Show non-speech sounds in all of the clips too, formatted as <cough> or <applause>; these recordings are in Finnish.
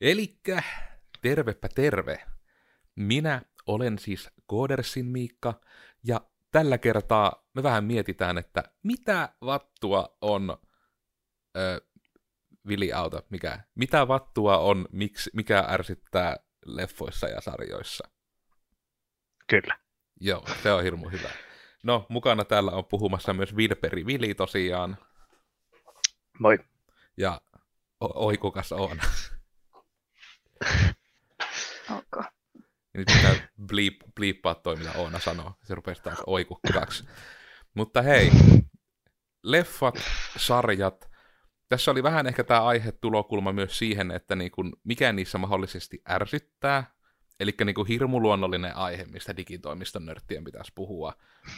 Elikkä, tervepä terve. Minä olen siis Koodersin Miikka, ja tällä kertaa me vähän mietitään, että mitä vattua on ö, Vili Auto, mikä, mitä vattua on, miksi, mikä ärsyttää leffoissa ja sarjoissa. Kyllä. Joo, se on hirmu hyvä. No, mukana täällä on puhumassa myös Vilperi Vili tosiaan. Moi. Ja o- oi, kukas on. <laughs> Ok. Nyt pitää bleep, bleepaa toi, mitä Oona sanoo. Se rupesi taas oikukkaksi. Mutta hei, leffat, sarjat. Tässä oli vähän ehkä tämä aihe tulokulma myös siihen, että niin kun, mikä niissä mahdollisesti ärsyttää. Eli niin hirmuluonnollinen aihe, mistä digitoimiston nörttien pitäisi puhua.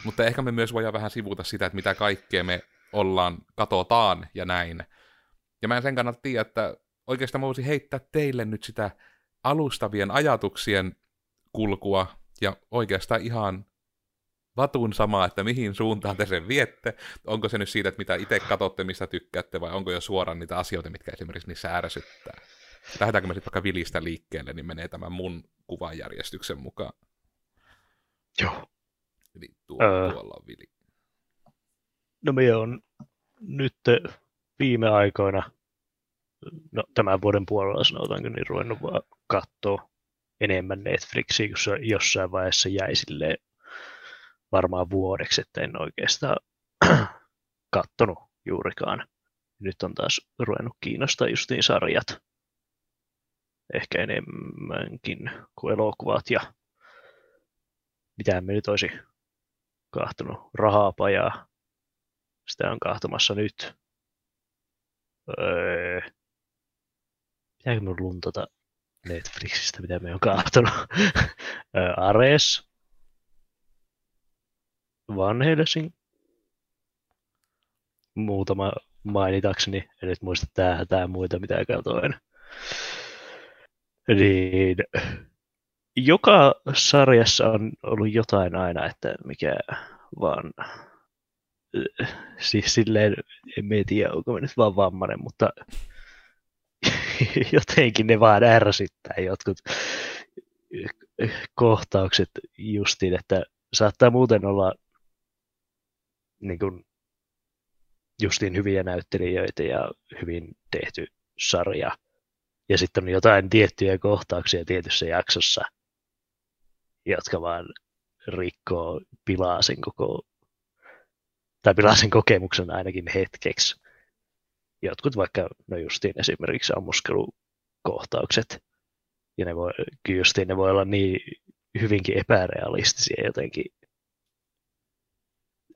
Mutta ehkä me myös voidaan vähän sivuta sitä, että mitä kaikkea me ollaan, katotaan ja näin. Ja mä en sen kannalta tiedä, että oikeastaan mä voisin heittää teille nyt sitä alustavien ajatuksien kulkua ja oikeastaan ihan vatun sama, että mihin suuntaan te sen viette. Onko se nyt siitä, että mitä itse katsotte, mistä tykkäätte, vai onko jo suoraan niitä asioita, mitkä esimerkiksi niissä ärsyttää. Lähdetäänkö me sitten vaikka Vilistä liikkeelle, niin menee tämän mun kuvanjärjestyksen mukaan. Joo. Eli tuo, Öö. tuolla on Vili. No me on nyt viime aikoina, no tämän vuoden puolella sanotaanko, niin ruvennut vaan katsoa enemmän Netflixiä, kun se jossain vaiheessa jäi silleen varmaan vuodeksi, että en oikeastaan <clears throat> kattonut juurikaan. Nyt on taas ruvennut kiinnostaa justiin sarjat. Ehkä enemmänkin kuin elokuvat ja mitä me nyt olisi kahtonut rahapajaa. Sitä on kahtomassa nyt. Öö, pitääkö minun luntata Netflixistä, mitä me on kahtonut? öö, <laughs> Ares. Van Helsing. Muutama mainitakseni. En nyt muista tää, tää muita, mitä katoin. Niin, joka sarjassa on ollut jotain aina, että mikä vaan siis silleen, en tiedä, onko mä nyt vaan vammainen, mutta <laughs> jotenkin ne vaan ärsyttää jotkut kohtaukset justiin, että saattaa muuten olla niin kuin, justiin hyviä näyttelijöitä ja hyvin tehty sarja. Ja sitten on jotain tiettyjä kohtauksia tietyssä jaksossa, jotka vaan rikkoo, pilaa sen koko, tai pilaa sen kokemuksen ainakin hetkeksi. Jotkut vaikka, no justiin esimerkiksi ammuskelukohtaukset, ja ne voi, kyllä justiin ne voi olla niin hyvinkin epärealistisia jotenkin,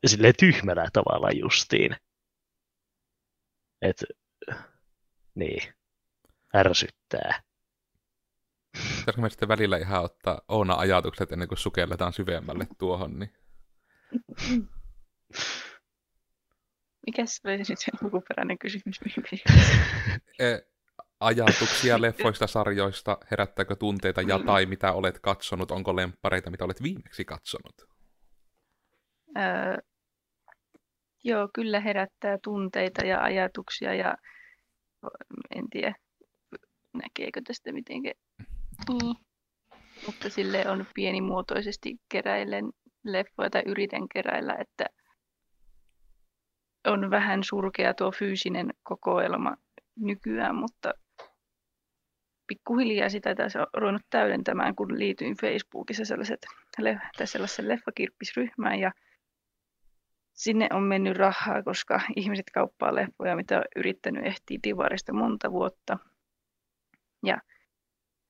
silleen tyhmällä tavalla justiin. Et, niin, ärsyttää. Pitäisikö me sitten välillä ihan ottaa Oona ajatukset ennen kuin sukelletaan syvemmälle tuohon, niin <laughs> Mikäs oli nyt se alkuperäinen kysymys? <laughs> e, ajatuksia <laughs> leffoista, sarjoista, herättääkö tunteita ja tai mitä olet katsonut, onko lemppareita, mitä olet viimeksi katsonut? Öö, joo, kyllä herättää tunteita ja ajatuksia ja en tiedä, näkeekö tästä mitenkä. Niin. Mutta sille on pienimuotoisesti keräillen leffoja tai yritän keräillä, että on vähän surkea tuo fyysinen kokoelma nykyään, mutta pikkuhiljaa sitä tässä on ruvennut täydentämään, kun liityin Facebookissa sellaiset, tai sellaisen leffakirppisryhmään ja sinne on mennyt rahaa, koska ihmiset kauppaa leffoja, mitä on yrittänyt ehtiä divarista monta vuotta. Ja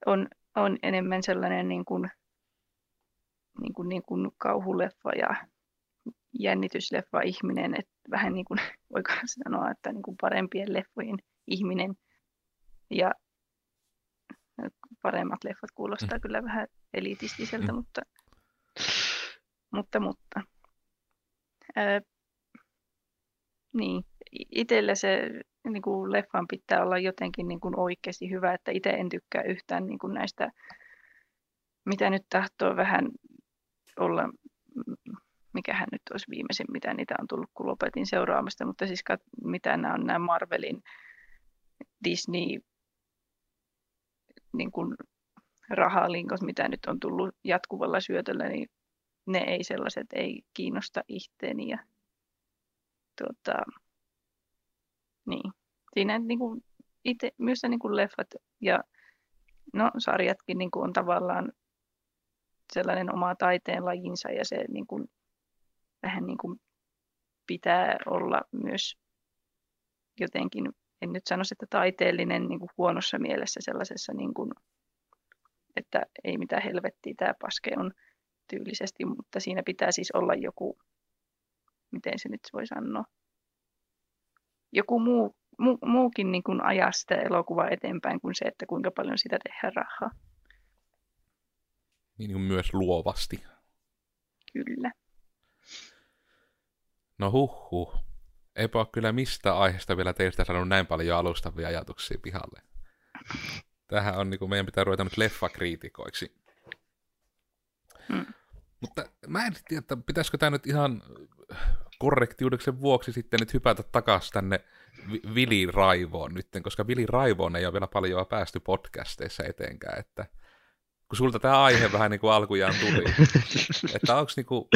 on, on enemmän sellainen niin kuin, niin kuin, niin kuin kauhuleffa ja jännitysleffa ihminen, että vähän niin kuin, <laughs> voiko sanoa, että niin kuin parempien leffojen ihminen. Ja paremmat leffat kuulostaa kyllä vähän elitistiseltä, Mm. mutta, mutta, mutta. Ää, niin, itsellä se niin kuin leffan pitää olla jotenkin niin kuin oikeasti hyvä, että itse en tykkää yhtään niin kuin näistä, mitä nyt tahtoo vähän olla, mm, mikähän nyt olisi viimeisin, mitä niitä on tullut, kun lopetin seuraamasta, mutta siis kat- mitä nämä on nämä Marvelin, Disney, niin kuin rahalinkot, mitä nyt on tullut jatkuvalla syötöllä, niin ne ei sellaiset ei kiinnosta itteeni. Ja, tuota, niin. Siinä niin kuin itse, myös niin kuin leffat ja no, sarjatkin niin kuin on tavallaan sellainen oma taiteen lajinsa ja se niin kuin, vähän niin kuin pitää olla myös jotenkin, en nyt sano, että taiteellinen niin kuin huonossa mielessä sellaisessa, niin kuin, että ei mitään helvettiä, tämä paske on tyylisesti, mutta siinä pitää siis olla joku, miten se nyt voi sanoa, joku muu, mu, muukin niin kuin ajaa sitä elokuvaa eteenpäin kuin se, että kuinka paljon sitä tehdään rahaa. Niin kuin myös luovasti. Kyllä. No huh. Eipä ole kyllä mistä aiheesta vielä teistä sanonut näin paljon alustavia ajatuksia pihalle. Tähän on niin kuin, meidän pitää ruveta nyt leffakriitikoiksi. Mm. Mutta mä en tiedä, että pitäisikö tämä nyt ihan korrektiudeksen vuoksi sitten nyt hypätä takaisin tänne Vili Raivoon nyt, koska Vili Raivoon ei ole vielä paljon päästy podcasteissa etenkään, että kun sulta tämä aihe vähän niin kuin alkujaan tuli, että onko niin kuin,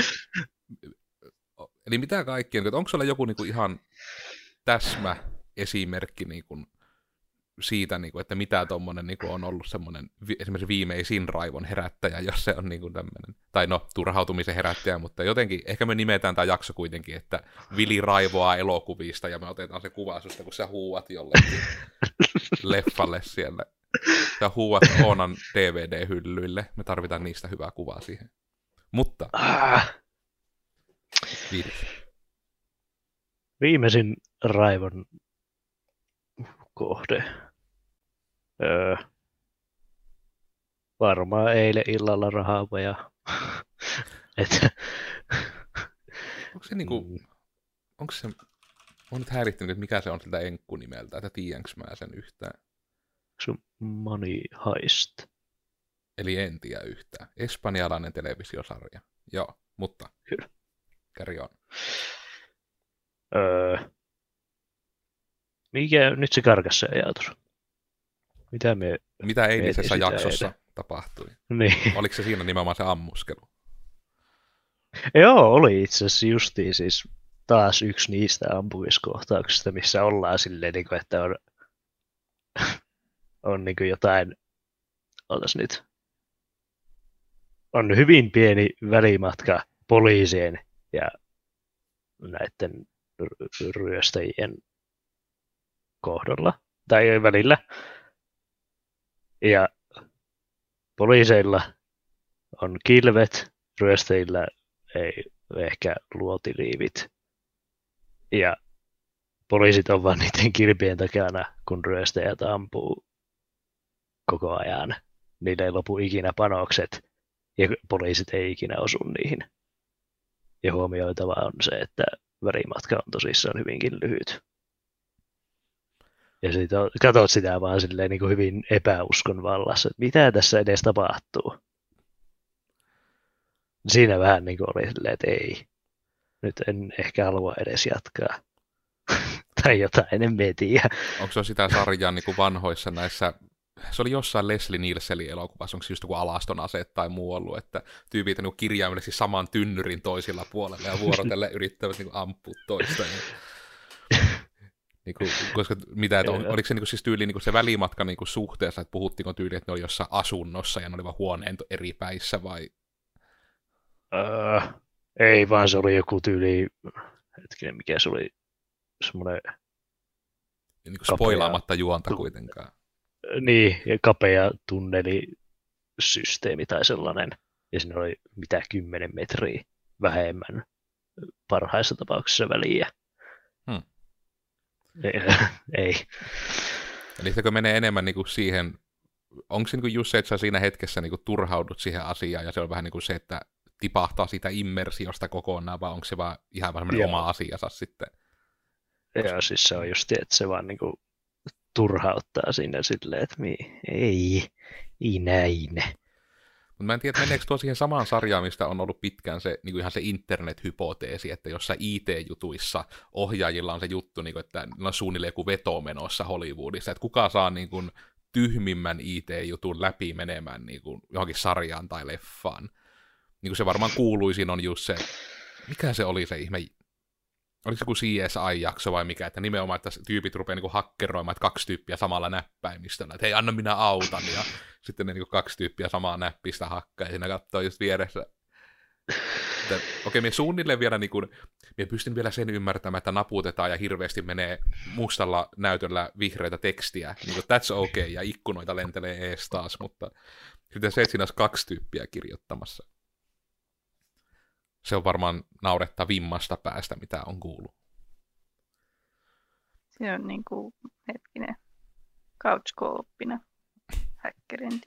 eli mitä kaikkea, onko sulla joku niin kuin ihan täsmä esimerkki niin kuin siitä, niin kuin, että mitä tuommoinen niin on ollut semmoinen esimerkiksi viimeisin raivon herättäjä, jos se on niin kuin tämmöinen, tai no turhautumisen herättäjä, mutta jotenkin, ehkä me nimetään tämä jakso kuitenkin, että Vili raivoaa elokuvista ja me otetaan se kuva susta, kun sä huuat jollekin <laughs> leffalle siellä. Ja huuat Oonan DVD-hyllyille. Me tarvitaan niistä hyvää kuvaa siihen. Mutta... Ah. Viimeisin raivon kohde Öö, varmaan eilen illalla rahaavaja. <laughs> Et... Onko se niinku, mm. onko se, on nyt häirittynyt, että mikä se on siltä enkku nimeltä, että tiedänkö mä sen yhtään? Se on Money Heist. Eli en tiedä yhtään. Espanjalainen televisiosarja. Joo, mutta Kyllä. Carry on. Öö, mikä nyt se karkas se ajatus? Mitä me Mitä eilisessä jaksossa edes? tapahtui? Niin. Oliko se siinä nimenomaan se ammuskelu? Joo, oli itse asiassa justiin siis taas yksi niistä ampumiskohtauksista, missä ollaan silleen, niin kuin, että on, on niin kuin jotain, otas nyt, on hyvin pieni välimatka poliisien ja näiden ryöstäjien kohdalla tai välillä. Ja poliiseilla on kilvet, ryöstäjillä ei ehkä luotiliivit. Ja poliisit on vaan niiden kilpien takana, kun ryöstäjät ampuu koko ajan. Niillä ei lopu ikinä panokset ja poliisit ei ikinä osu niihin. Ja huomioitava on se, että värimatka on tosissaan hyvinkin lyhyt. Ja sitten katsot sitä vaan silleen niin kuin hyvin epäuskon vallassa, että mitä tässä edes tapahtuu. Siinä vähän niin kuin oli silleen, että ei, nyt en ehkä halua edes jatkaa. <laughs> tai jotain, en tiedä. Onko se sitä sarjaa niin kuin vanhoissa näissä <laughs> se oli jossain Leslie Nielsenin elokuvassa, onko se just joku alaston ase tai muu ollut, että tyypit niin kirjaimellisesti saman tynnyrin toisilla puolella ja vuorotelle <laughs> yrittävät niin ampua toista. <laughs> Niin kuin, koska mitä, että on, oliko se niin kuin, siis tyyli niin kuin se välimatka niin kuin suhteessa, että puhuttiinko tyyli, että ne oli jossain asunnossa ja ne olivat huoneen eri päissä vai? Öö, ei, vaan se oli joku tyyli, hetkinen, mikä se oli, semmoinen... Niin kuin spoilaamatta juonta kuitenkaan. Niin, kapea tunnelisysteemi tai sellainen. Ja siinä oli mitä kymmenen metriä vähemmän parhaissa tapauksissa väliä. Hmm. Ei. <laughs> Eli se menee enemmän niin kuin siihen, onko se niin kuin just se, että sä siinä hetkessä niin kuin turhaudut siihen asiaan, ja se on vähän niin kuin se, että tipahtaa siitä immersiosta kokonaan, vai onko se vaan ihan vähän oma asiansa sitten? Joo, siis se on just että se vaan niin kuin turhauttaa sinne silleen, että mi, ei, ei näin. Mutta mä en tiedä, meneekö tuo siihen samaan sarjaan, mistä on ollut pitkään se, niin kuin ihan se internet-hypoteesi, että jossa IT-jutuissa ohjaajilla on se juttu, niin kuin, että on suunnilleen joku veto menossa Hollywoodissa, että kuka saa niin kuin, tyhmimmän IT-jutun läpi menemään niin kuin johonkin sarjaan tai leffaan. Niin kuin se varmaan kuuluisin on just se, mikä se oli se ihme, oliko se joku CSI-jakso vai mikä, että nimenomaan, että tyypit rupeaa niin hakkeroimaan, että kaksi tyyppiä samalla näppäimistöllä, että hei, anna minä autan, ja <laughs> sitten ne niin kaksi tyyppiä samaa näppistä hakkaa, ja siinä katsoo just vieressä okei, okay, me suunnilleen vielä niin kuin, me pystyn vielä sen ymmärtämään, että naputetaan ja hirveästi menee mustalla näytöllä vihreitä tekstiä, niin kuin that's okay, ja ikkunoita lentelee ees taas, mutta sitten se, että siinä olisi kaksi tyyppiä kirjoittamassa. Se on varmaan vimmasta päästä, mitä on kuullut. Se on niin kuin, hetkinen, couch häkkerin.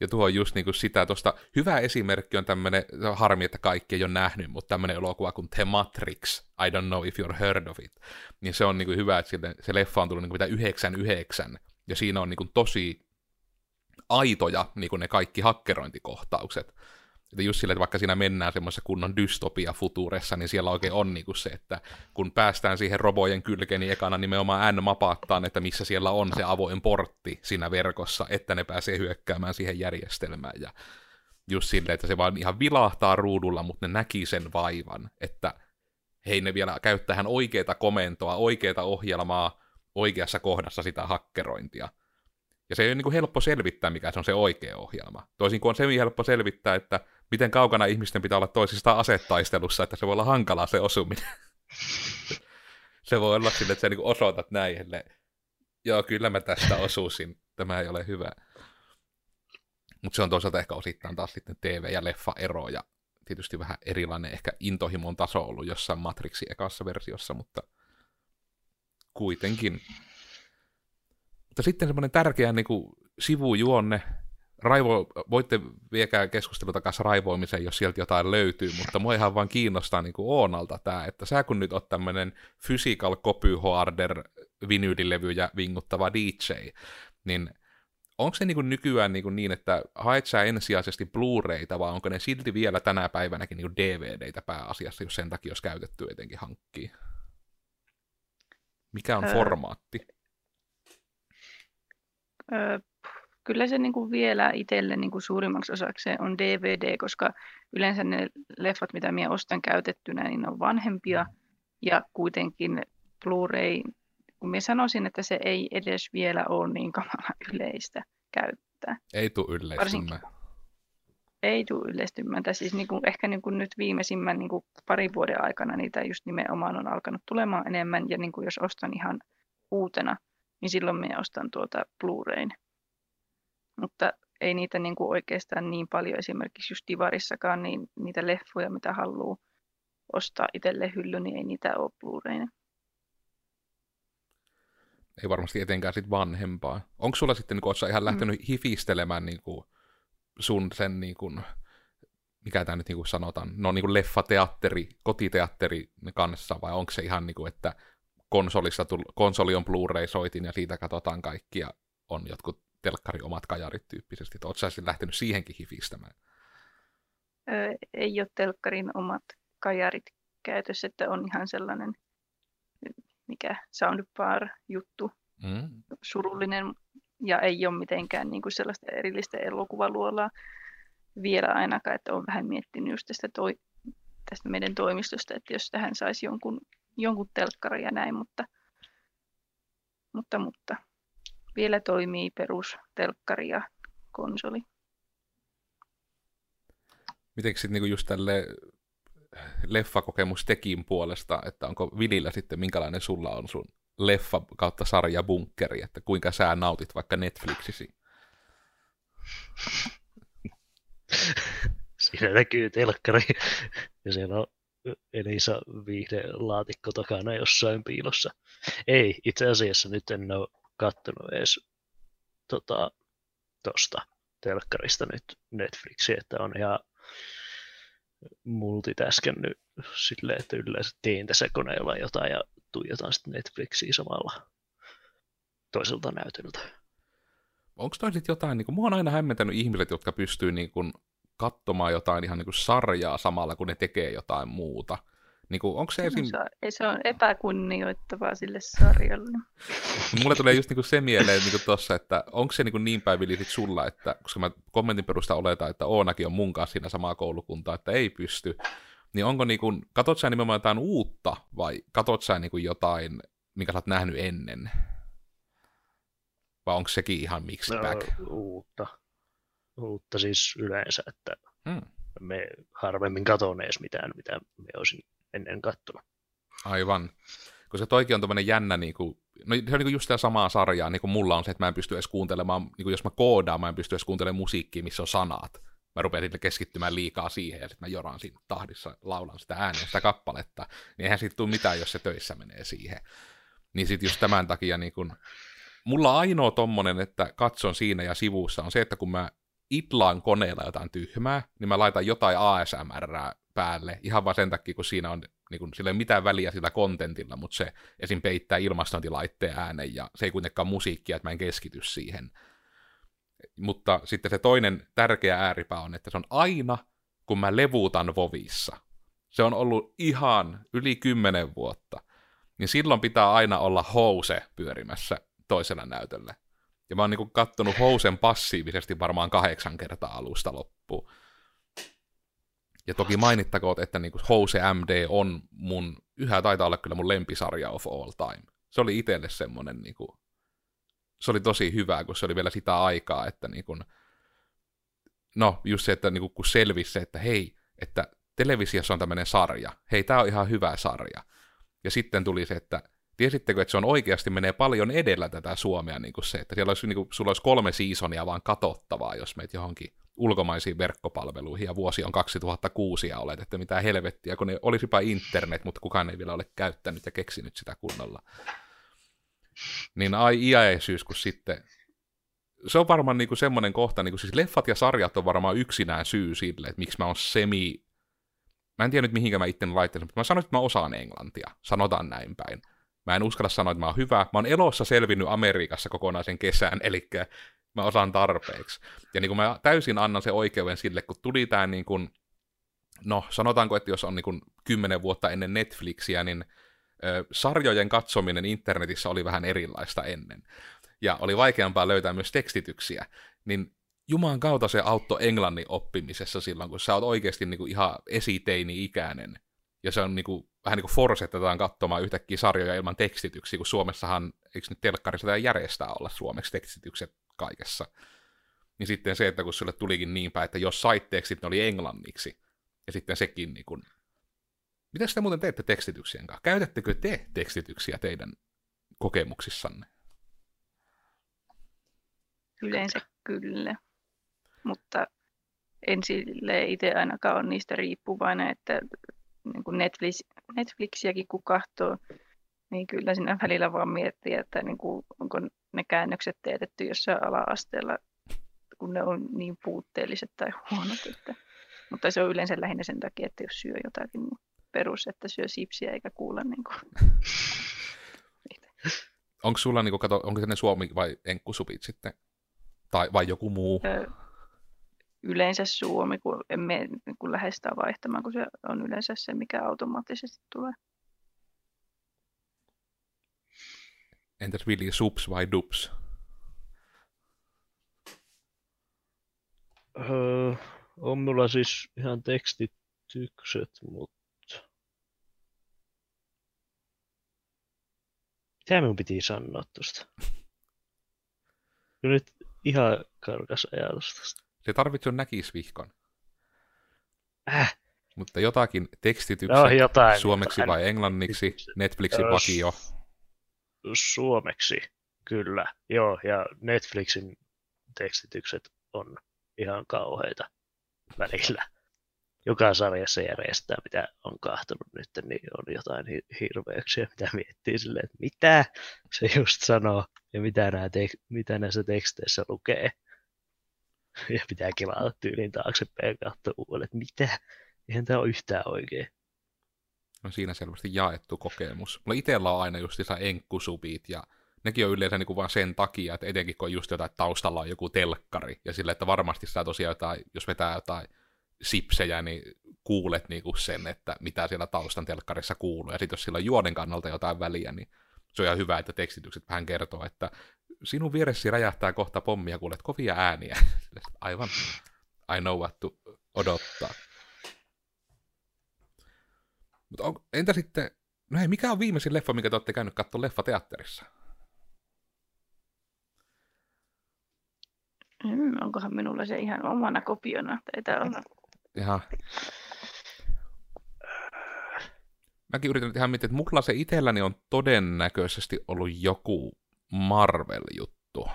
Ja tuo on just niinku sitä tuosta, hyvä esimerkki on tämmöinen, harmi, että kaikki ei ole nähnyt, mutta tämmöinen elokuva kuin The Matrix, I don't know if you're heard of it, niin se on niinku hyvä, että se leffa on tullut niinku mitä 99, ja siinä on niinku tosi aitoja niinku ne kaikki hakkerointikohtaukset. Että just sille, että vaikka siinä mennään semmoisessa kunnon dystopia futuressa, niin siellä oikein on niin kuin se, että kun päästään siihen robojen kylkeen, niin ekana nimenomaan N mapattaan, että missä siellä on se avoin portti siinä verkossa, että ne pääsee hyökkäämään siihen järjestelmään. Ja just silleen, että se vaan ihan vilahtaa ruudulla, mutta ne näki sen vaivan, että hei ne vielä käyttää oikeita komentoa, oikeita ohjelmaa oikeassa kohdassa sitä hakkerointia. Ja se ei ole niin kuin helppo selvittää, mikä se on se oikea ohjelma. Toisin kuin on se helppo selvittää, että miten kaukana ihmisten pitää olla toisistaan asetaistelussa, että se voi olla hankalaa se osuminen. <laughs> se voi olla sille, että sä niin osoitat näin, että joo, kyllä mä tästä osuisin, tämä ei ole hyvä. Mutta se on toisaalta ehkä osittain taas sitten TV- ja leffa-ero, ja tietysti vähän erilainen ehkä intohimon taso ollut jossain Matrixin ekassa versiossa, mutta kuitenkin. Mutta sitten semmoinen tärkeä niin kuin, sivujuonne, raivo, voitte viekää keskustelua kanssa raivoimiseen, jos sieltä jotain löytyy, mutta mua ihan vaan kiinnostaa niin Oonalta tämä, että sä kun nyt oot tämmöinen physical copy harder vinyylilevyjä vinguttava DJ, niin onko se niin nykyään niin, niin, että haet sä ensisijaisesti Blu-rayta, vai onko ne silti vielä tänä päivänäkin niin DVDitä pääasiassa, jos sen takia olisi käytetty etenkin hankkii? Mikä on öö, formaatti? Öö, kyllä se niin kuin vielä itselle niin kuin suurimmaksi osaksi on DVD, koska yleensä ne leffat, mitä minä ostan käytettynä, niin on vanhempia ja kuitenkin Blu-ray, kun minä sanoisin, että se ei edes vielä ole niin kamala <laughs> yleistä käyttää. Ei tule yleistymään. Ei tule yleistymään. Siis niin kuin, ehkä niin kuin nyt viimeisimmän niin kuin parin vuoden aikana niitä just nimenomaan on alkanut tulemaan enemmän. Ja niin kuin jos ostan ihan uutena, niin silloin minä ostan tuota Blu-rayn mutta ei niitä niin kuin oikeastaan niin paljon esimerkiksi just Divarissakaan, niin niitä leffoja, mitä haluaa ostaa itselle hylly, niin ei niitä ole blu Ei varmasti etenkään sit vanhempaa. Onko sulla sitten, kun ihan lähtenyt mm. hifistelemään niin kuin sun sen, niin kuin, mikä tämä nyt niin kuin sanotaan, no niin kuin leffateatteri, kotiteatteri kanssa, vai onko se ihan niin kuin, että konsolissa tull, konsoli on Blu-ray-soitin ja siitä katsotaan kaikkia, on jotkut telkkari omat kajarit tyyppisesti. Oletko sä lähtenyt siihenkin hifistämään? Öö, ei ole telkkarin omat kajarit käytössä, että on ihan sellainen mikä soundbar-juttu, mm. surullinen ja ei ole mitenkään niin kuin sellaista erillistä elokuvaluolaa vielä ainakaan, että olen vähän miettinyt just tästä, toi, tästä meidän toimistosta, että jos tähän saisi jonkun, jonkun telkkari ja näin, mutta, mutta, mutta vielä toimii perustelkkari ja konsoli. Miten sitten niinku just tälle leffakokemus tekin puolesta, että onko Vilillä sitten, minkälainen sulla on sun leffa kautta sarja bunkkeri, että kuinka sä nautit vaikka Netflixisi? <laughs> Siinä näkyy telkkari ja siellä on Elisa laatikko takana jossain piilossa. Ei, itse asiassa nyt en ole kattonut edes tota, telkkarista nyt Netflixiä, että on ihan multitaskannut silleen, että yleensä teen tässä koneella jotain ja tuijotan sitten Netflixiä samalla toiselta näytöltä. Onko toi sitten jotain, niin kuin, mua on aina hämmentänyt ihmiset, jotka pystyy niin kuin, katsomaan jotain ihan niin kuin sarjaa samalla, kun ne tekee jotain muuta. Niin kuin, onko se esim... Se, on, se on epäkunnioittavaa sille sarjalle. <laughs> Mulle tulee just niin se mieleen niin tuossa, että onko se niin, niin päin sit sulla, että koska mä kommentin perusta oletan, että Oonakin on mun kanssa siinä samaa koulukuntaa, että ei pysty, niin onko niin kuin, katot sä nimenomaan jotain uutta vai katot sä niin kuin jotain, minkä sä oot nähnyt ennen? Vai onko sekin ihan mixed no, back? uutta. Uutta siis yleensä, että hmm. me harvemmin katon edes mitään, mitä me olisin ennen kattonut. Aivan. Koska toikin on tämmöinen jännä, niin kuin, no se on niin just sitä samaa sarjaa, niin kuin mulla on se, että mä en pysty edes kuuntelemaan, niin kuin jos mä koodaan, mä en pysty edes kuuntelemaan musiikkia, missä on sanat. Mä rupean sitten keskittymään liikaa siihen, ja sitten mä joran siinä tahdissa, laulan sitä ääneen, sitä kappaletta, niin eihän siitä tule mitään, jos se töissä menee siihen. Niin sitten just tämän takia, niin kun, mulla ainoa tommonen, että katson siinä ja sivussa, on se, että kun mä itlaan koneella jotain tyhmää, niin mä laitan jotain ASMR päälle, ihan vaan sen takia, kun siinä on, niin kun, sillä ei ole mitään väliä sillä kontentilla, mutta se esim. peittää ilmastointilaitteen äänen, ja se ei kuitenkaan musiikkia, että mä en keskity siihen. Mutta sitten se toinen tärkeä ääripää on, että se on aina, kun mä levuutan Vovissa. Se on ollut ihan yli kymmenen vuotta. Niin silloin pitää aina olla house pyörimässä toisella näytöllä. Ja mä oon niin kattonut Housen passiivisesti varmaan kahdeksan kertaa alusta loppuun. Ja toki mainittakoon, että niin kuin House MD on mun, yhä taitaa olla kyllä mun lempisarja of all time. Se oli itselle semmonen, niin kuin, se oli tosi hyvä, kun se oli vielä sitä aikaa, että niin kuin, no just se, että niin kuin, kun selvisi se, että hei, että televisiossa on tämmöinen sarja, hei, tää on ihan hyvä sarja. Ja sitten tuli se, että tiesittekö, että se on oikeasti menee paljon edellä tätä Suomea, niin kuin se, että siellä olisi, niin kuin, sulla olisi kolme seasonia vaan katottavaa, jos meitä johonkin ulkomaisiin verkkopalveluihin, ja vuosi on 2006, ja olet, että mitä helvettiä, kun ne olisipa internet, mutta kukaan ei vielä ole käyttänyt ja keksinyt sitä kunnolla. Niin ai iäisyys, kun sitten se on varmaan niinku semmoinen kohta, niinku siis leffat ja sarjat on varmaan yksinään syy sille, että miksi mä oon semi... Mä en tiedä nyt mihinkä mä itse laittaisin, mutta mä sanoin, että mä osaan englantia. Sanotaan näin päin. Mä en uskalla sanoa, että mä oon hyvä. Mä oon elossa selvinnyt Amerikassa kokonaisen kesän, eli mä osaan tarpeeksi. Ja niin kuin mä täysin annan se oikeuden sille, kun tuli tää niin kuin, no sanotaanko, että jos on niin kuin kymmenen vuotta ennen Netflixiä, niin ö, sarjojen katsominen internetissä oli vähän erilaista ennen. Ja oli vaikeampaa löytää myös tekstityksiä. Niin Juman kautta se auttoi englannin oppimisessa silloin, kun sä oot oikeasti niin kuin ihan esiteini-ikäinen ja se on niinku, vähän niin kuin forsetetaan katsomaan yhtäkkiä sarjoja ilman tekstityksiä, kun Suomessahan, eikö nyt telkkarissa tämä järjestää olla suomeksi tekstitykset kaikessa. Niin sitten se, että kun sulle tulikin niin päin, että jos sait tekstit, ne oli englanniksi, ja sitten sekin niin kuin... Mitä te muuten teette tekstityksien kanssa? Käytättekö te tekstityksiä teidän kokemuksissanne? Yleensä kyllä, mutta en sille itse ainakaan ole niistä riippuvainen, että niin kuin Netflix, Netflixiäkin kun katsoo, niin kyllä siinä välillä vaan miettii, että niin kuin, onko ne käännökset teetetty jossain ala-asteella, kun ne on niin puutteelliset tai huonot. Että, mutta se on yleensä lähinnä sen takia, että jos syö jotakin niin perus, että syö sipsiä eikä kuulla niin kuin, <laughs> Onko sulla, niin kuin, kato, onko se ne suomi vai enkkusupit sitten? Tai, vai joku muu? Öö, yleensä suomi, kun emme kun lähestään vaihtamaan, kun se on yleensä se, mikä automaattisesti tulee. Entäs Vili, sups vai dups? Öö, on mulla siis ihan tekstitykset, mutta... Mitä minun piti sanoa tuosta? Nyt ihan karkas ajatus tästä. Se tarvitsee näkisvihkon. Äh. Mutta jotakin tekstitykset no, jotain, suomeksi jotain. vai englanniksi, Netflixin vakio. Suomeksi, kyllä. Joo, ja Netflixin tekstitykset on ihan kauheita välillä. Joka sarjassa järjestää, mitä on kahtunut nyt, niin on jotain hirveyksiä, mitä miettii silleen, että mitä se just sanoo ja mitä, nämä tek- mitä näissä teksteissä lukee. ja pitää kelata tyylin taaksepäin ja katsoa uudelleen, että mitä, eihän tämä ole yhtään oikein. No siinä selvästi jaettu kokemus. Mulla itsellä on aina just enkkusupit ja nekin on yleensä niin vaan sen takia, että etenkin kun on just jotain taustalla on joku telkkari ja sille, että varmasti sitä tosiaan jotain, jos vetää jotain sipsejä, niin kuulet niinku sen, että mitä siellä taustan telkkarissa kuuluu. Ja sitten jos sillä on juonen kannalta jotain väliä, niin se on ihan hyvä, että tekstitykset vähän kertoo, että sinun vieressi räjähtää kohta pommia, kuulet kovia ääniä. <laughs> Aivan, I know what to odottaa. Mutta on, entä sitten, no hei, mikä on viimeisin leffa, mikä te olette käynyt katsoa leffateatterissa? Hmm, onkohan minulla se ihan omana kopiona? Taitaa olla. Ihan. Mäkin yritän ihan miettiä, että mulla se itselläni on todennäköisesti ollut joku Marvel-juttu.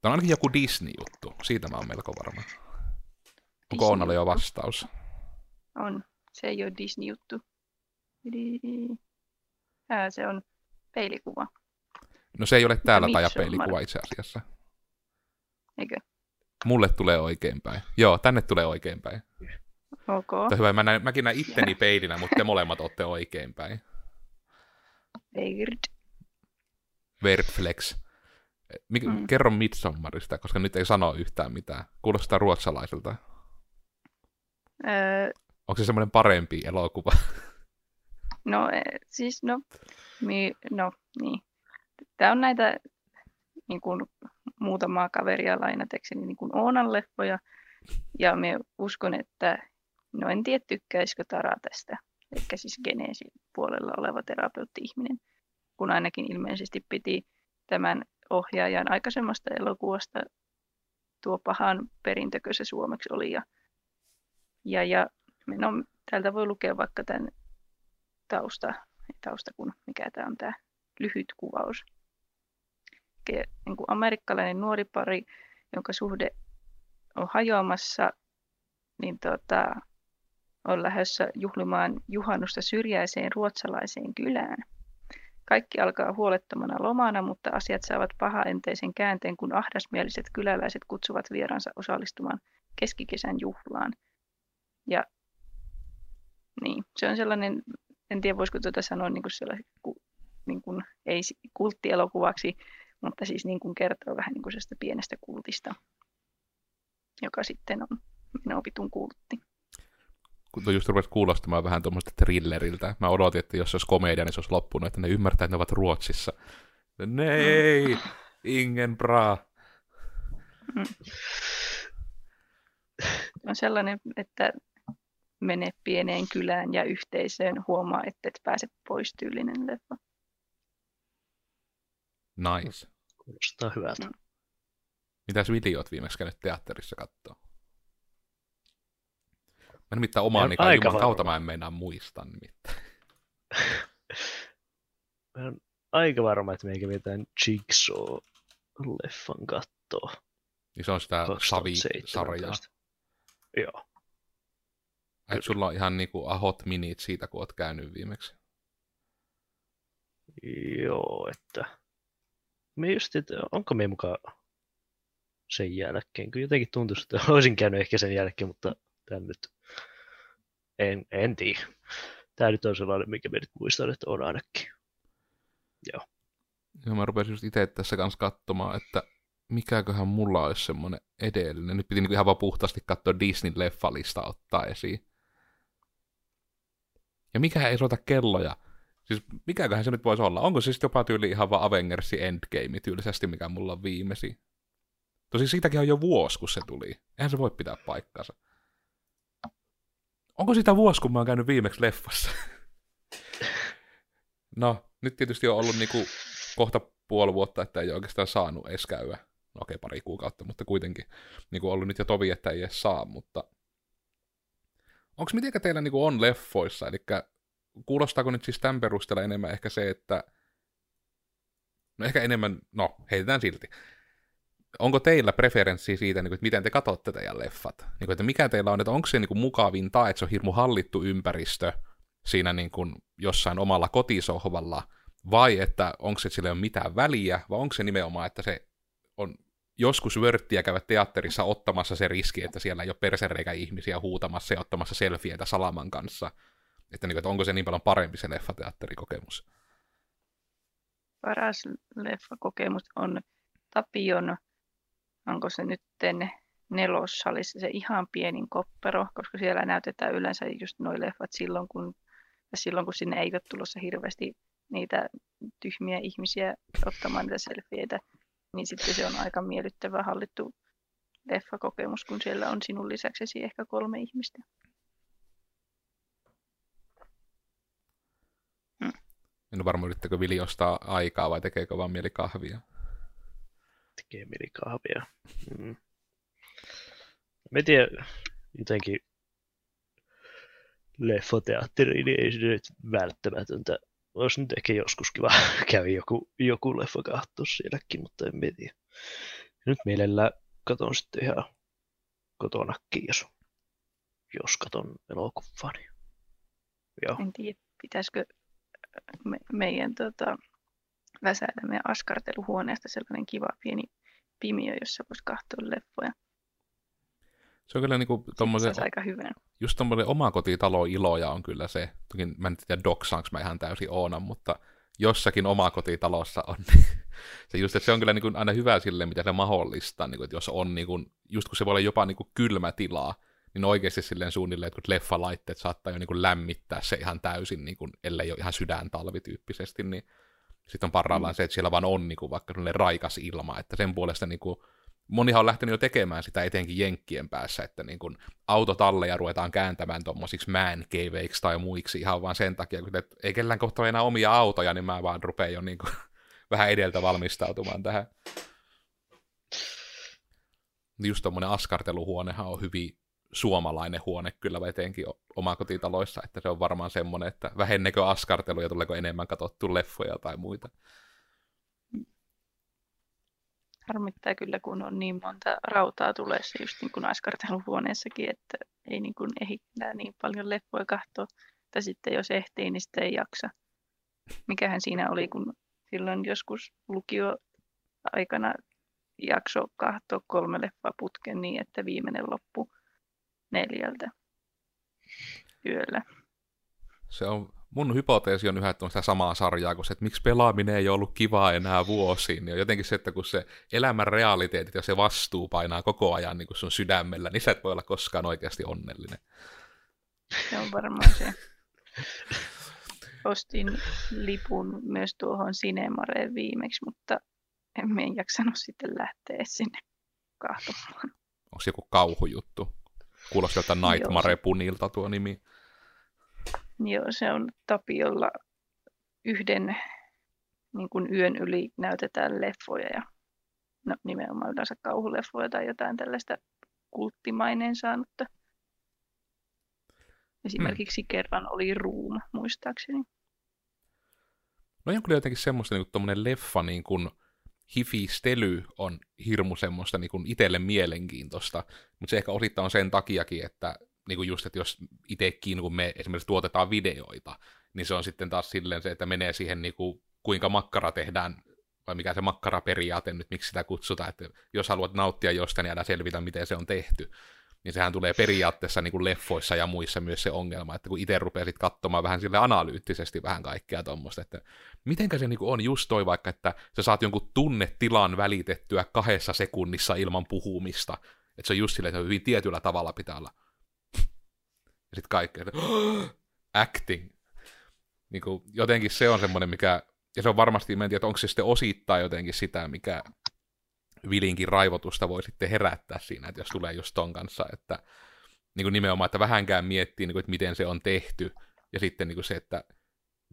Tämä on ainakin joku Disney-juttu. Siitä mä oon melko varma. Onko Onnalle jo vastaus? On. Se ei ole Disney-juttu. Ää, se on peilikuva, No se ei ole täällä Midsommar. tajapeilikuva itse asiassa. eikö? Mulle tulee oikein päin. Joo, tänne tulee oikein päin. Ok. Mutta hyvä, mä näin, mäkin näin itteni peilinä, mutta te molemmat olette oikein päin. Weird. Verbflex. Mik, Mm. Kerro Midsommarista, koska nyt ei sano yhtään mitään. Kuulostaa ruotsalaiselta. Öö, Onko se semmoinen parempi elokuva? <laughs> no eh, siis no, mi, no niin. Tämä on näitä niin kuin, muutamaa kaveria lainatekseni niin kuin Oonan leffoja. Ja me uskon, että no en tiedä tykkäisikö Tara tästä. Eli siis geneesi puolella oleva terapeutti-ihminen. Kun ainakin ilmeisesti piti tämän ohjaajan aikaisemmasta elokuvasta tuo pahan perintökö se suomeksi oli. Ja, ja, ja no, täältä voi lukea vaikka tämän tausta, tausta kun mikä tämä on tämä lyhyt kuvaus. Niin kuin amerikkalainen nuori pari, jonka suhde on hajoamassa, niin tota, on lähdössä juhlimaan juhannusta syrjäiseen ruotsalaiseen kylään. Kaikki alkaa huolettomana lomana, mutta asiat saavat pahaenteisen käänteen, kun ahdasmieliset kyläläiset kutsuvat vieransa osallistumaan keskikesän juhlaan. Ja niin, se on sellainen, en tiedä voisiko tuota sanoa niin kuin sellaiset, niin kuin, ei si- kulttielokuvaksi, mutta siis niin kuin kertoo vähän niin kuin sellaista pienestä kultista, joka sitten on minun opitun kultti. Kun tuo just rupesi kuulostamaan vähän tuommoista thrilleriltä. Mä odotin, että jos se olisi komedia, niin se olisi loppunut, että ne ymmärtää, että ne ovat Ruotsissa. Nei, ingen bra. on sellainen, että mene pieneen kylään ja yhteisöön, huomaa, että et pääse pois tyylinen leffa. Nice. Kuulostaa hyvältä. Mm. Mitäs videot viimeksi käynyt teatterissa kattoo? Mä nimittäin omaanikaan aika juman kautta mä en meinaa muistaa nimittäin. <laughs> Mä oon aika varma, että meikä vetään Jigsaw-leffan kattoo. Niin se on sitä Savi-sarjaa. 2017. Joo. Sulla on ihan niinku ahot minit siitä, kun oot käynyt viimeksi? Joo, että... Me just, että onko me mukaan sen jälkeen, kun jotenkin tuntuu, että olisin käynyt ehkä sen jälkeen, mutta tän nyt en, en tiedä. Tämä nyt on sellainen, mikä me nyt muistan, että on ainakin. Joo, mä rupesin just itse tässä kanssa katsomaan, että mikäköhän mulla olisi semmoinen edellinen. Nyt piti niinku ihan vaan puhtaasti katsoa Disney-leffalista ottaa esiin. Ja mikä ei soita kelloja. Siis mikäköhän se nyt voisi olla? Onko se siis jopa tyyli ihan vaan Avengersin Endgame tyylisesti, mikä mulla on viimeisin? Tosi siitäkin on jo vuosi, kun se tuli. Eihän se voi pitää paikkaansa. Onko sitä vuosi, kun mä oon käynyt viimeksi leffassa? <laughs> no, nyt tietysti on ollut niinku kohta puoli vuotta, että ei oikeastaan saanut edes käydä. No okei, pari kuukautta, mutta kuitenkin niinku ollut nyt jo tovi, että ei edes saa, mutta onko mitenkä teillä niinku on leffoissa, eli kuulostaako nyt siis tämän perusteella enemmän ehkä se, että no ehkä enemmän, no heitetään silti. Onko teillä preferenssi siitä, niin että miten te katsotte teidän leffat? Niin kuin, että mikä teillä on, että onko se niin kuin mukavinta, että se on hirmu hallittu ympäristö siinä niin kuin jossain omalla kotisohvalla, vai että onko se, että sillä ei ole mitään väliä, vai onko se nimenomaan, että se on joskus vörttiä käydä teatterissa ottamassa se riski, että siellä ei ole persereikä ihmisiä huutamassa ja ottamassa selfieitä Salaman kanssa. Että, niin että onko se niin paljon parempi se leffateatterikokemus? Paras leffakokemus on Tapion, onko se nyt nelossalissa se ihan pienin koppero, koska siellä näytetään yleensä just nuo leffat silloin, kun, silloin, kun sinne ei ole tulossa hirveästi niitä tyhmiä ihmisiä ottamaan niitä selfieitä, niin sitten se on aika miellyttävä hallittu leffakokemus, kun siellä on sinun lisäksesi ehkä kolme ihmistä. En ole varma, yrittäkö Vili ostaa aikaa vai tekeekö vaan mieli kahvia. Tekee mieli kahvia. Mm. Mä tiedän, jotenkin leffoteatteri, niin ei se nyt välttämätöntä. Olisi nyt ehkä joskus kiva <laughs> kävi joku, joku leffa katsoa sielläkin, mutta en tiedä. Nyt mielellä katon sitten ihan kotonakin, jos, jos katon elokuvaa. Niin. Joo. En tiedä, pitäisikö me, meidän tota, väsäillä meidän askarteluhuoneesta sellainen kiva pieni pimiö, jossa voisi katsoa leffoja. Se on kyllä niinku tommosen, aika hyvän. Just tommoinen omakotitalo iloja on kyllä se. Toki mä en tiedä doksaanko mä ihan täysin oonan, mutta jossakin omakotitalossa on. <laughs> se just, että se on kyllä niin kuin aina hyvä sille, mitä se mahdollistaa, niin kuin, että jos on, niin kuin, just kun se voi olla jopa niin kuin kylmä tilaa, niin oikeasti silleen suunnilleen, että kun leffalaitteet saattaa jo niin kuin lämmittää se ihan täysin, niin kuin, ellei ole ihan sydäntalvityyppisesti, niin sitten on parhaillaan mm. se, että siellä vaan on niin kuin, vaikka raikas ilma, että sen puolesta niin kuin, monihan on lähtenyt jo tekemään sitä etenkin jenkkien päässä, että niin kun autotalleja ruvetaan kääntämään tuommoisiksi man tai muiksi ihan vaan sen takia, että ei kellään kohta enää omia autoja, niin mä vaan rupean jo niin kuin, <laughs> vähän edeltä valmistautumaan tähän. Just tuommoinen askarteluhuonehan on hyvin suomalainen huone kyllä etenkin omakotitaloissa, että se on varmaan semmoinen, että vähennekö askarteluja, tuleeko enemmän katsottu leffoja tai muita. Harmittaa kyllä, kun on niin monta rautaa tulessa just niin kuin askarteluhuoneessakin, että ei niin kuin ehitää niin paljon leffoja katsoa. Tai sitten jos ehtii, niin sitten ei jaksa. Mikähän siinä oli, kun silloin joskus lukio aikana jakso katsoa kolme leffaa putken niin, että viimeinen loppu neljältä yöllä. Se on, mun hypoteesi on yhä että on sitä samaa sarjaa kuin se, että miksi pelaaminen ei ollut kivaa enää vuosiin. Ja jotenkin se, että kun se elämän realiteetit ja se vastuu painaa koko ajan niin kuin sun sydämellä, niin sä et voi olla koskaan oikeasti onnellinen. Se on varmaan se. Ostin lipun myös tuohon Sinemareen viimeksi, mutta en jaksanut sitten lähteä sinne kahtomaan. Onko joku kauhujuttu? Kuulostaa jotain Nightmare Punilta tuo nimi. Joo, se on Tapiolla yhden niin kuin yön yli näytetään leffoja ja no, nimenomaan yleensä kauhuleffoja tai jotain tällaista kulttimaineen saanutta. Esimerkiksi hmm. kerran oli Room, muistaakseni. No on kyllä jotenkin semmoista niin kuin leffa niin kuin hifistely on hirmu semmoista niin kuin itselle mielenkiintoista, mutta se ehkä osittain on sen takiakin, että niin kuin just, että jos itsekin, kun me esimerkiksi tuotetaan videoita, niin se on sitten taas silleen se, että menee siihen, niin kuin, kuinka makkara tehdään, vai mikä se makkaraperiaate nyt, miksi sitä kutsutaan, että jos haluat nauttia jostain, niin älä selvitä, miten se on tehty niin sehän tulee periaatteessa niin kuin leffoissa ja muissa myös se ongelma, että kun itse rupeaa katsomaan vähän sille analyyttisesti vähän kaikkea tuommoista, että mitenkä se niin kuin on just toi vaikka, että sä saat jonkun tunnetilan välitettyä kahdessa sekunnissa ilman puhumista, että se on just silleen, että hyvin tietyllä tavalla pitää olla. Ja sitten kaikkea, acting. Niin kuin, jotenkin se on semmoinen, mikä, ja se on varmasti, en tiedä, onko se sitten osittain jotenkin sitä, mikä vilinkin raivotusta voi sitten herättää siinä, että jos tulee just ton kanssa, että niin kuin nimenomaan, että vähänkään miettii, niin kuin, että miten se on tehty, ja sitten niin kuin se, että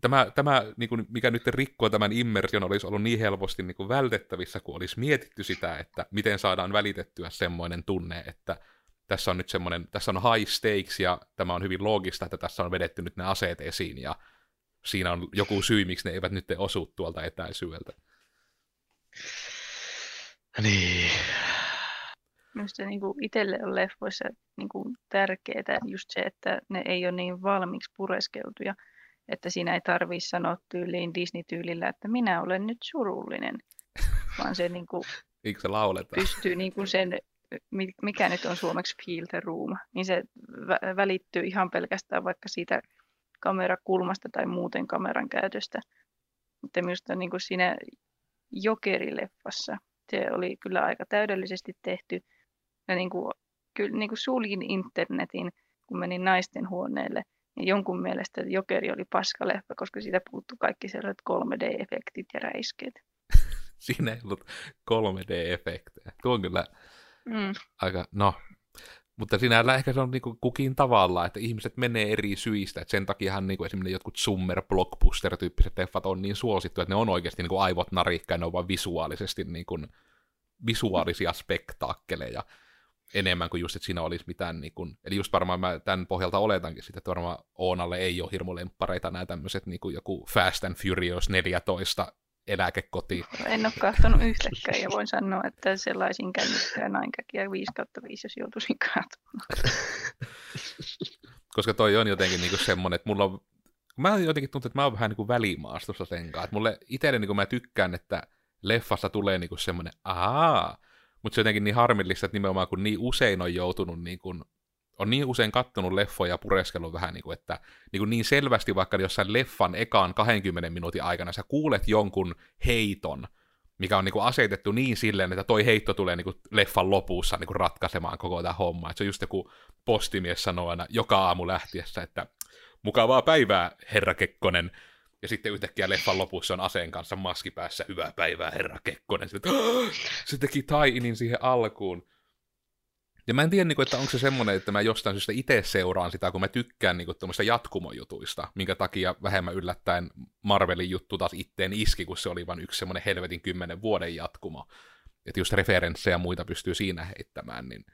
tämä, tämä niin kuin, mikä nyt rikkoo tämän immersion, olisi ollut niin helposti niin kuin vältettävissä, kun olisi mietitty sitä, että miten saadaan välitettyä semmoinen tunne, että tässä on nyt semmoinen, tässä on high stakes, ja tämä on hyvin loogista, että tässä on vedetty nyt ne aseet esiin, ja siinä on joku syy, miksi ne eivät nyt osu tuolta etäisyydeltä. Niin. Minusta niin kuin itselle on leffoissa niin kuin tärkeää just se, että ne ei ole niin valmiiksi pureskeltuja, että siinä ei tarvitse sanoa tyyliin Disney-tyylillä, että minä olen nyt surullinen, vaan se, niin kuin se lauletaan? pystyy niin kuin sen, mikä nyt on suomeksi feel the room, niin se välittyy ihan pelkästään vaikka siitä kamerakulmasta tai muuten kameran käytöstä. Mutta minusta niin kuin siinä Jokerileffassa se oli kyllä aika täydellisesti tehty. Ja niin kuin, kyllä niin kuin suljin internetin, kun menin naisten huoneelle, niin jonkun mielestä Jokeri oli paskaleffa, koska siitä puuttu kaikki sellaiset 3D-efektit ja räiskeet. <laughs> Siinä ei ollut 3D-efektejä. Tuo on kyllä mm. aika, no, mutta sinällä ehkä se on niin kukin tavalla, että ihmiset menee eri syistä, että sen takiahan niin esimerkiksi jotkut Summer blockbuster-tyyppiset leffat on niin suosittu, että ne on oikeasti niin kuin aivot narikka ja ne on vaan visuaalisesti niin kuin, visuaalisia spektaakkeleja enemmän kuin just, että siinä olisi mitään, niin kuin, eli just varmaan mä tämän pohjalta oletankin sitten, että varmaan Oonalle ei ole hirmu lemppareita nämä tämmöiset niin kuin joku Fast and Furious 14 eläkekoti. En ole katsonut yhtäkään ja voin sanoa, että sellaisin kännykkää nainkäkiä 5 kautta 5, jos joutuisin katsomaan. <laughs> Koska toi on jotenkin niinku semmoinen, että mulla on mä jotenkin tuntuu, että mä oon vähän niin välimaastossa sen kanssa. Mulle itselle niin mä tykkään, että leffassa tulee niin semmoinen, ahaa, mutta se on jotenkin niin harmillista, että nimenomaan kun niin usein on joutunut niin kuin on niin usein kattonut leffoja ja pureskellut vähän, niin kuin, että niin, kuin niin selvästi vaikka jossain leffan ekaan 20 minuutin aikana sä kuulet jonkun heiton, mikä on niin kuin asetettu niin silleen, että toi heitto tulee niin kuin leffan lopussa niin kuin ratkaisemaan koko tämä homma. Että se on just joku postimies sanoo aina joka aamu lähtiessä, että mukavaa päivää, herra Kekkonen. Ja sitten yhtäkkiä leffan lopussa on aseen kanssa maski päässä, hyvää päivää, herra Kekkonen. Sitten, <gasps> se teki tai siihen alkuun. Ja mä en tiedä, niinku, että onko se semmoinen, että mä jostain syystä itse seuraan sitä, kun mä tykkään niin tuommoista jatkumojutuista, minkä takia vähemmän yllättäen Marvelin juttu taas itteen iski, kun se oli vain yksi semmoinen helvetin kymmenen vuoden jatkumo. Että just referenssejä ja muita pystyy siinä heittämään, niin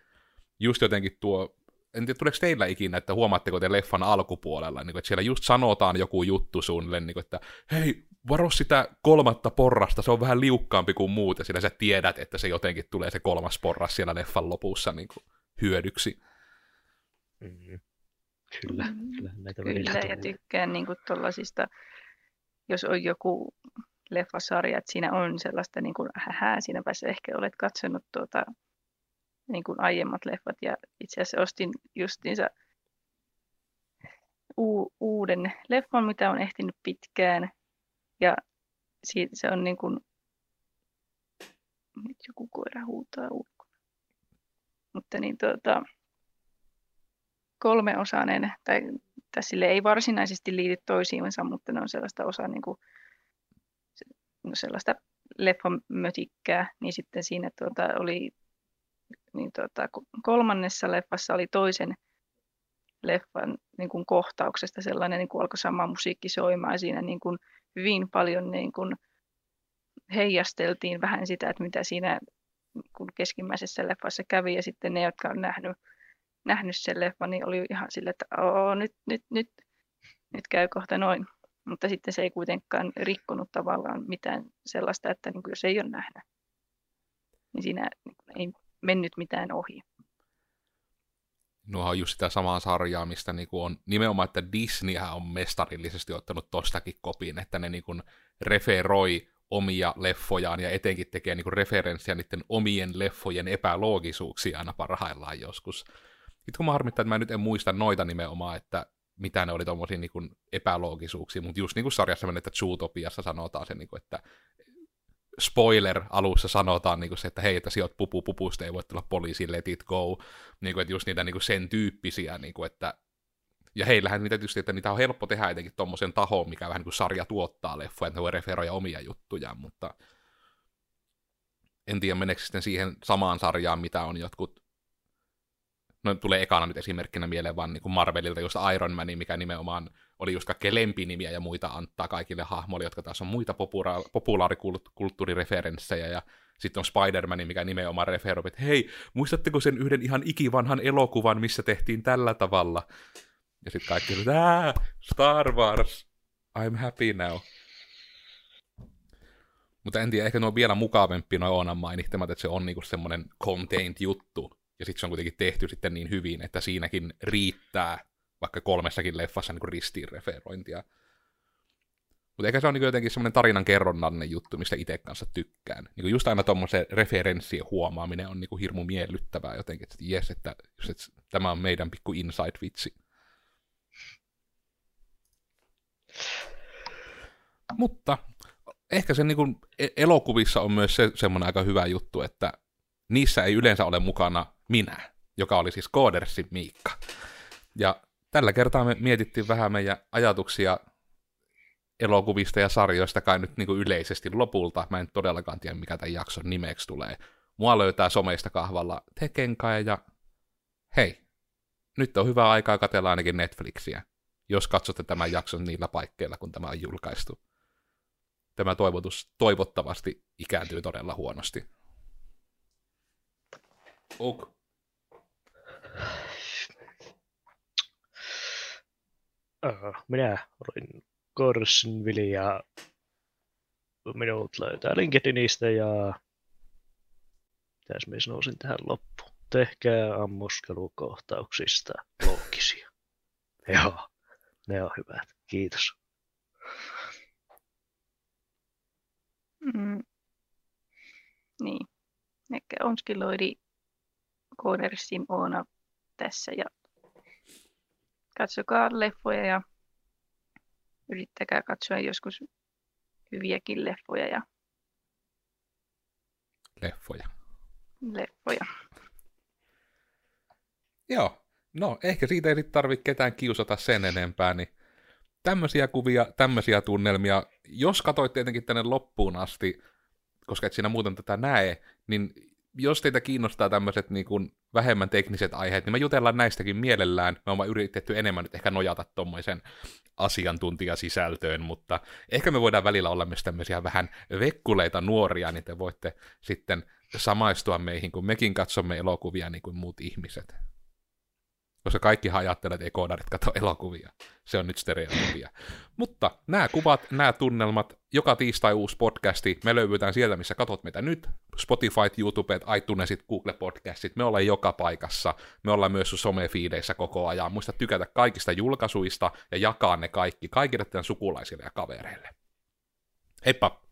just jotenkin tuo, en tiedä tuleeko teillä ikinä, että huomaatteko te leffan alkupuolella, niin kuin, että siellä just sanotaan joku juttu suunnilleen, niin kuin, että hei, varo sitä kolmatta porrasta, se on vähän liukkaampi kuin muut, ja sillä sä tiedät, että se jotenkin tulee se kolmas porras siellä leffan lopussa niin kuin, hyödyksi. Mm. Kyllä, kyllä, näitä kyllä ja tykkään niin kuin tollasista, jos on joku leffasarja, että siinä on sellaista niin kuin, hähää, siinä päässä ehkä olet katsonut tuota, niin kuin aiemmat leffat, ja itse asiassa ostin justiinsa u- uuden leffan, mitä on ehtinyt pitkään, ja siitä se on niin kuin, nyt joku koira huutaa ulkona. Mutta niin tuota, kolmeosainen, tai tässä ei varsinaisesti liity toisiinsa, mutta ne on sellaista osaa niin kuin, no sellaista leffamötikkää, niin sitten siinä tuota, oli niin tuota, kolmannessa leffassa oli toisen leffan niin kuin kohtauksesta sellainen, niin kuin alkoi sama musiikki soimaan siinä niin kuin hyvin paljon niin kuin heijasteltiin vähän sitä, että mitä siinä kun keskimmäisessä leffassa kävi ja sitten ne, jotka on nähnyt, nähnyt sen leffan, niin oli ihan sille, että Oo, nyt, nyt, nyt, nyt käy kohta noin. Mutta sitten se ei kuitenkaan rikkonut tavallaan mitään sellaista, että niin kuin jos ei ole nähnyt, niin siinä niin ei mennyt mitään ohi nuo on just sitä samaa sarjaa, mistä niinku on nimenomaan, että Disney on mestarillisesti ottanut tostakin kopin, että ne niinku referoi omia leffojaan ja etenkin tekee niinku referenssiä niiden omien leffojen epäloogisuuksia aina parhaillaan joskus. Sitten kun mä harmittaa, että mä nyt en muista noita nimenomaan, että mitä ne oli tuommoisia niinku epäloogisuuksia, mutta just niin kuin sarjassa että Zootopiassa sanotaan se, niinku, että spoiler alussa sanotaan niin kuin se, että hei, että sijoit pupu pupusta, ei voi tulla poliisi, let it go. Niin kuin, että just niitä niin kuin sen tyyppisiä, niin kuin, että ja heillähän niitä tietysti, että niitä on helppo tehdä etenkin tuommoisen tahoon, mikä vähän niin kuin sarja tuottaa leffoja, että ne voi referoida omia juttujaan, mutta en tiedä meneekö sitten siihen samaan sarjaan, mitä on jotkut no tulee ekana nyt esimerkkinä mieleen vaan niin kuin Marvelilta just Iron Man, mikä nimenomaan oli just kaikkea lempinimiä ja muita antaa kaikille hahmoille, jotka taas on muita popula- populaarikulttuurireferenssejä, ja sitten on Spider-Man, mikä nimenomaan referoi, että hei, muistatteko sen yhden ihan ikivanhan elokuvan, missä tehtiin tällä tavalla? Ja sitten kaikki että Star Wars, I'm happy now. Mutta en tiedä, ehkä nuo on vielä mukavempi noin Oonan mainitsemat, että se on niinku semmoinen contained juttu, ja sitten se on kuitenkin tehty sitten niin hyvin, että siinäkin riittää vaikka kolmessakin leffassa niin ristiin referointia. Mutta ehkä se on niin jotenkin semmoinen tarinan kerronnallinen juttu, mistä itse kanssa tykkään. Niin just aina tuommoisen referenssien huomaaminen on niin hirmu miellyttävää jotenkin, että jes, että, just, että tämä on meidän pikku inside-vitsi. Mutta ehkä se niin elokuvissa on myös se semmoinen aika hyvä juttu, että niissä ei yleensä ole mukana minä, joka oli siis Koodersin Miikka. Ja tällä kertaa me mietittiin vähän meidän ajatuksia elokuvista ja sarjoista kai nyt niin kuin yleisesti lopulta. Mä en todellakaan tiedä, mikä tämän jakson nimeksi tulee. Mua löytää someista kahvalla Tekenkai ja hei, nyt on hyvä aikaa katella ainakin Netflixiä, jos katsotte tämän jakson niillä paikkeilla, kun tämä on julkaistu. Tämä toivotus toivottavasti ikääntyy todella huonosti. Ok. Minä olin Korsinvili ja minut löytää LinkedInistä ja mitäs minä sanoisin tähän loppuun. Tehkää ammuskelukohtauksista loogisia. <laughs> Joo, ne on hyvät. Kiitos. Mm. Niin. Ehkä onskiloidi Codersin Oona tässä ja katsokaa leffoja ja yrittäkää katsoa joskus hyviäkin leffoja ja Leffoja. leffoja. Joo, no ehkä siitä ei tarvitse ketään kiusata sen enempää, niin tämmöisiä kuvia, tämmöisiä tunnelmia. Jos katsoit tietenkin tänne loppuun asti, koska et siinä muuten tätä näe, niin jos teitä kiinnostaa tämmöiset niin vähemmän tekniset aiheet, niin me jutellaan näistäkin mielellään. Me ollaan yritetty enemmän nyt ehkä nojata tuommoisen asiantuntijasisältöön, mutta ehkä me voidaan välillä olla myös tämmöisiä vähän vekkuleita nuoria, niin te voitte sitten samaistua meihin, kun mekin katsomme elokuvia niin kuin muut ihmiset. Koska kaikki ajattelee, että ekodarit katso elokuvia. Se on nyt stereotypia. Mutta nämä kuvat, nämä tunnelmat, joka tiistai uusi podcasti, me löydetään sieltä, missä katot meitä nyt. Spotify, YouTube, iTunesit, Google Podcastit, me ollaan joka paikassa. Me ollaan myös sun somefiideissä koko ajan. Muista tykätä kaikista julkaisuista ja jakaa ne kaikki kaikille teidän sukulaisille ja kavereille. Heippa!